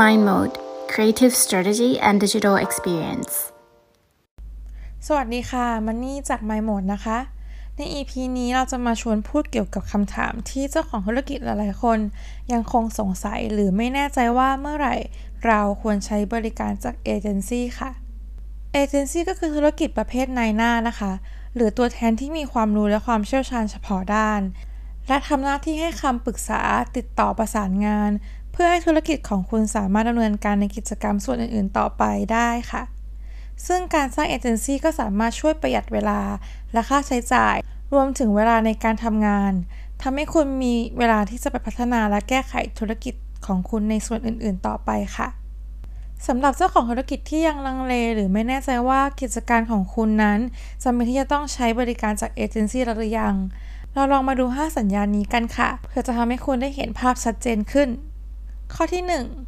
Mind Mode Creative Strategy and Digital Experience สวัสดีค่ะ มันนี่จาก Mind Mode นะคะ ใน EP นี้เราจะมาชวนพูดเกี่ยวกับคำถามที่เจ้าของธุรกิจหลายๆคน ยังคงสงสัยหรือไม่แน่ใจว่าเมื่อไหร่เราควรใช้บริการจากเอเจนซี่ค่ะ เอเจนซี่ก็คือธุรกิจประเภทนายหน้านะคะ หรือตัวแทนที่มีความรู้และความเชี่ยวชาญเฉพาะด้านและทำหน้าที่ให้คำปรึกษาติดต่อประสานงาน เพื่อให้ธุรกิจของคุณสามารถดำเนินการในกิจกรรมส่วนอื่นๆ ต่อไปได้ค่ะ ซึ่งการสร้างเอเจนซี่ก็สามารถช่วยประหยัดเวลาและค่าใช้จ่าย รวมถึงเวลาในการทำงานทำให้คุณมีเวลาที่จะไปพัฒนาและแก้ไขธุรกิจของคุณในส่วนอื่นๆ ต่อไปค่ะสำหรับเจ้าของธุรกิจที่ยังลังเล หรือไม่แน่ใจว่ากิจการของคุณนั้นจำเป็นที่จะต้องใช้บริการจากเอเจนซี่หรือยัง เราลองมาดู 5 สัญญาณนี้กันค่ะ เพื่อจะทำให้คุณได้เห็นภาพชัดเจนขึ้น ข้อที่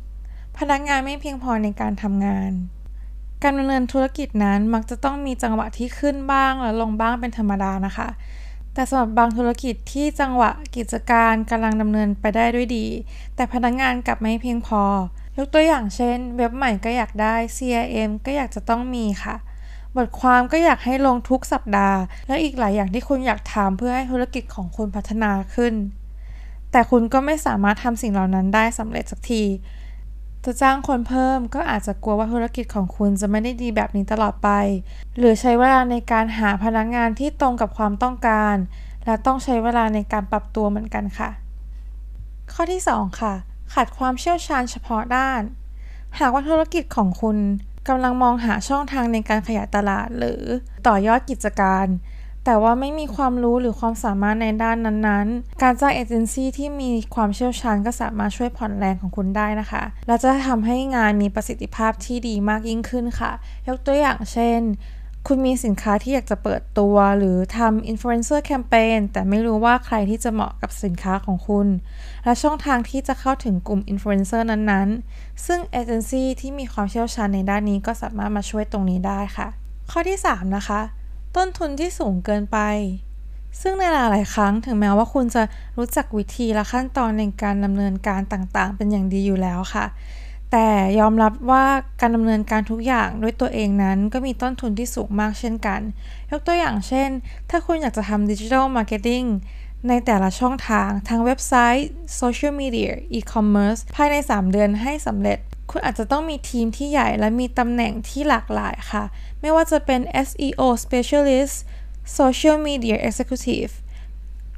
1 พนักงานไม่เพียงพอในการทำงาน การดำเนินธุรกิจนั้นมักจะต้องมีจังหวะที่ขึ้นบ้างและลงบ้างเป็นธรรมดานะคะ แต่สำหรับบางธุรกิจที่จังหวะกิจการกำลังดำเนินไปได้ด้วยดี แต่พนักงานกลับไม่เพียงพอ ยกตัวอย่างเช่น เว็บใหม่ก็อยากได้ CRM ก็อยากจะต้องมีค่ะบทความก็อยากให้ลงทุกสัปดาห์ และอีกหลายอย่างที่คุณอยากทำเพื่อให้ธุรกิจของคุณพัฒนาขึ้น แต่คุณก็ไม่สามารถทำสิ่งเหล่านั้นได้สำเร็จสักที จะจ้างคนเพิ่มก็อาจจะกลัวว่าธุรกิจของคุณจะไม่ได้ดีแบบนี้ตลอดไป หรือใช้เวลาในการหาพนักงานที่ตรงกับความต้องการ และต้องใช้เวลาในการปรับตัวเหมือนกันค่ะ ข้อที่ 2 ค่ะ ขาดความเชี่ยวชาญเฉพาะด้าน หากว่าธุรกิจของคุณกำลังมองหาช่องทางในการขยายตลาด หรือต่อยอดกิจการ แต่ว่าไม่มีความรู้หรือความสามารถในด้านนั้นๆ การจ้างเอเจนซี่ที่มีความเชี่ยวชาญก็สามารถช่วยผ่อนแรงของคุณได้นะคะ และจะทำให้งานมีประสิทธิภาพที่ดีมากยิ่งขึ้นค่ะ ยกตัวอย่างเช่น คุณมีสินค้าที่อยากจะเปิดตัว หรือทำ influencer campaign แต่ไม่รู้ว่าใครที่จะเหมาะกับสินค้าของคุณ และช่องทางที่จะเข้าถึงกลุ่มอินฟลูเอนเซอร์นั้นๆ ซึ่งเอเจนซี่ที่มีความเชี่ยวชาญในด้านนี้ก็สามารถมาช่วยตรงนี้ได้ค่ะ ข้อที่ 3 นะคะ ต้นทุนที่สูงเกินไป ซึ่งในหลาย ๆ ครั้งถึงแม้ว่าคุณจะรู้จักวิธีและขั้นตอนในการดำเนินการต่าง ๆ เป็นอย่างดีอยู่แล้วค่ะ แต่ยอมรับว่าการดำเนินการทุกอย่างด้วยตัวเองนั้นก็มีต้นทุนที่สูงมากเช่นกัน ยกตัวอย่างเช่น ถ้าคุณอยากจะทำ digital marketing ในแต่ละช่องทางทั้งเว็บไซต์โซเชียลมีเดียอีคอมเมิร์ซภายใน 3 เดือนให้สำเร็จ คุณอาจจะต้องมีทีมที่ใหญ่และมีตำแหน่งที่หลากหลายค่ะ ไม่ว่าจะเป็น SEO Specialist Social Media Executive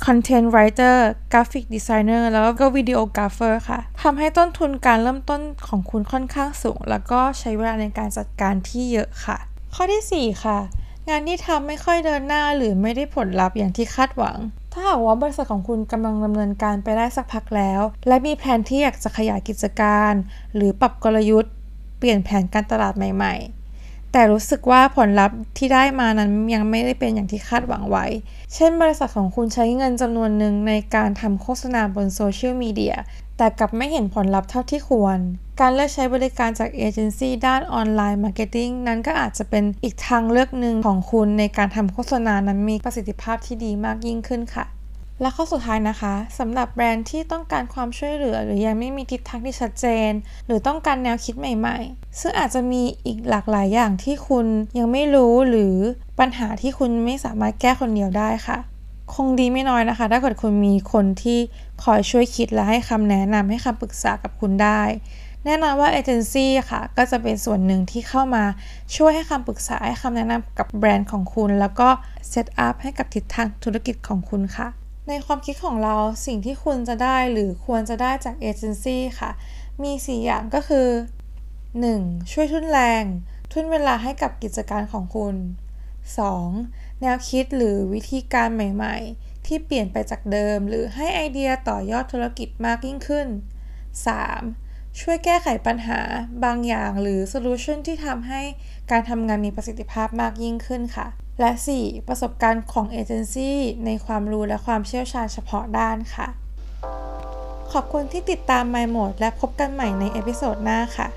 Content Writer Graphic Designer แล้วก็ Videographer ค่ะทำให้ต้นทุนการเริ่มต้นของคุณค่อนข้างสูง แล้วก็ใช้เวลาในการจัดการที่เยอะค่ะ ข้อที่ 4 ค่ะ งานที่ทำไม่ค่อยเดินหน้าหรือไม่ได้ผลลัพธ์อย่างที่คาดหวัง ถ้าหากว่าบริษัทของคุณกำลังดำเนินการไปได้สักพักแล้ว และมีแผนที่อยากจะขยายกิจการ หรือปรับกลยุทธ์ เปลี่ยนแผนการตลาดใหม่ ๆแต่รู้สึกว่าผลลัพธ์ที่ได้มานั้นยังไม่ได้เป็นอย่างที่คาดหวังไว้ เช่นบริษัทของคุณใช้เงินจำนวนหนึ่งในการทำโฆษณาบนโซเชียลมีเดีย แต่กลับไม่เห็นผลลัพธ์เท่าที่ควร การเลือกใช้บริการจากเอเจนซี่ด้าน online marketing นั้นก็อาจจะเป็นอีกทางเลือกหนึ่งของคุณในการทำโฆษณานั้นมีประสิทธิภาพที่ดีมากยิ่งขึ้นค่ะ และข้อสุดท้ายนะคะสำหรับแบรนด์ที่ต้องการความช่วยเหลือ หรือยังไม่มีทิศทางที่ชัดเจน หรือต้องการแนวคิดใหม่ ๆ ซึ่งอาจจะมีอีกหลากหลายอย่างที่คุณยังไม่รู้หรือปัญหาที่คุณไม่สามารถแก้คนเดียวได้ค่ะ คงดีไม่น้อยนะคะ ถ้าเกิดคุณมีคนที่คอยช่วยคิดและให้คำแนะนำให้คำปรึกษากับคุณได้ แน่นอนว่าเอเจนซี่ค่ะ ก็จะเป็นส่วนหนึ่งที่เข้ามาช่วยให้คำปรึกษาให้คำแนะนำกับแบรนด์ของคุณ แล้วก็ set up ให้กับทิศทางธุรกิจของคุณค่ะ ในความคิดของเราสิ่งที่คุณจะได้หรือควรจะได้จากเอเจนซี่ค่ะ มี 4 อย่างก็คือ 1. ช่วยทุ่นแรง ทุ่นเวลาให้กับกิจการของคุณ 2. แนวคิดหรือวิธีการใหม่ๆ ที่เปลี่ยนไปจากเดิม หรือให้ไอเดียต่อยอดธุรกิจมากยิ่งขึ้น 3. ช่วยแก้ไขปัญหาบางอย่างหรือ solution ที่ทำให้การทำงานมีประสิทธิภาพมากยิ่งขึ้นค่ะ และ 4. ประสบการณ์ของเอเจนซี่ในความรู้และความเชี่ยวชาญเฉพาะด้านค่ะ ขอบคุณที่ติดตาม My Mode และพบกันใหม่ใน episode หน้าค่ะ